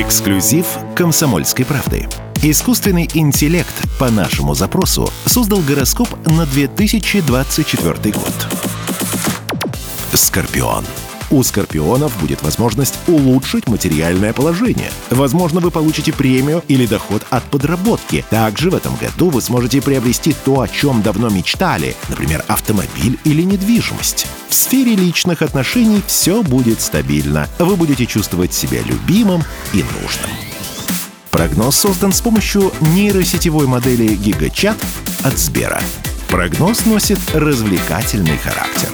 Эксклюзив «Комсомольской правды». Искусственный интеллект по нашему запросу создал гороскоп на 2024 год. Скорпион. У скорпионов будет возможность улучшить материальное положение. Возможно, вы получите премию или доход от подработки. Также в этом году вы сможете приобрести то, о чем давно мечтали, например, автомобиль или недвижимость. В сфере личных отношений все будет стабильно. Вы будете чувствовать себя любимым и нужным. Прогноз создан с помощью нейросетевой модели GigaChat от Сбера. Прогноз носит развлекательный характер.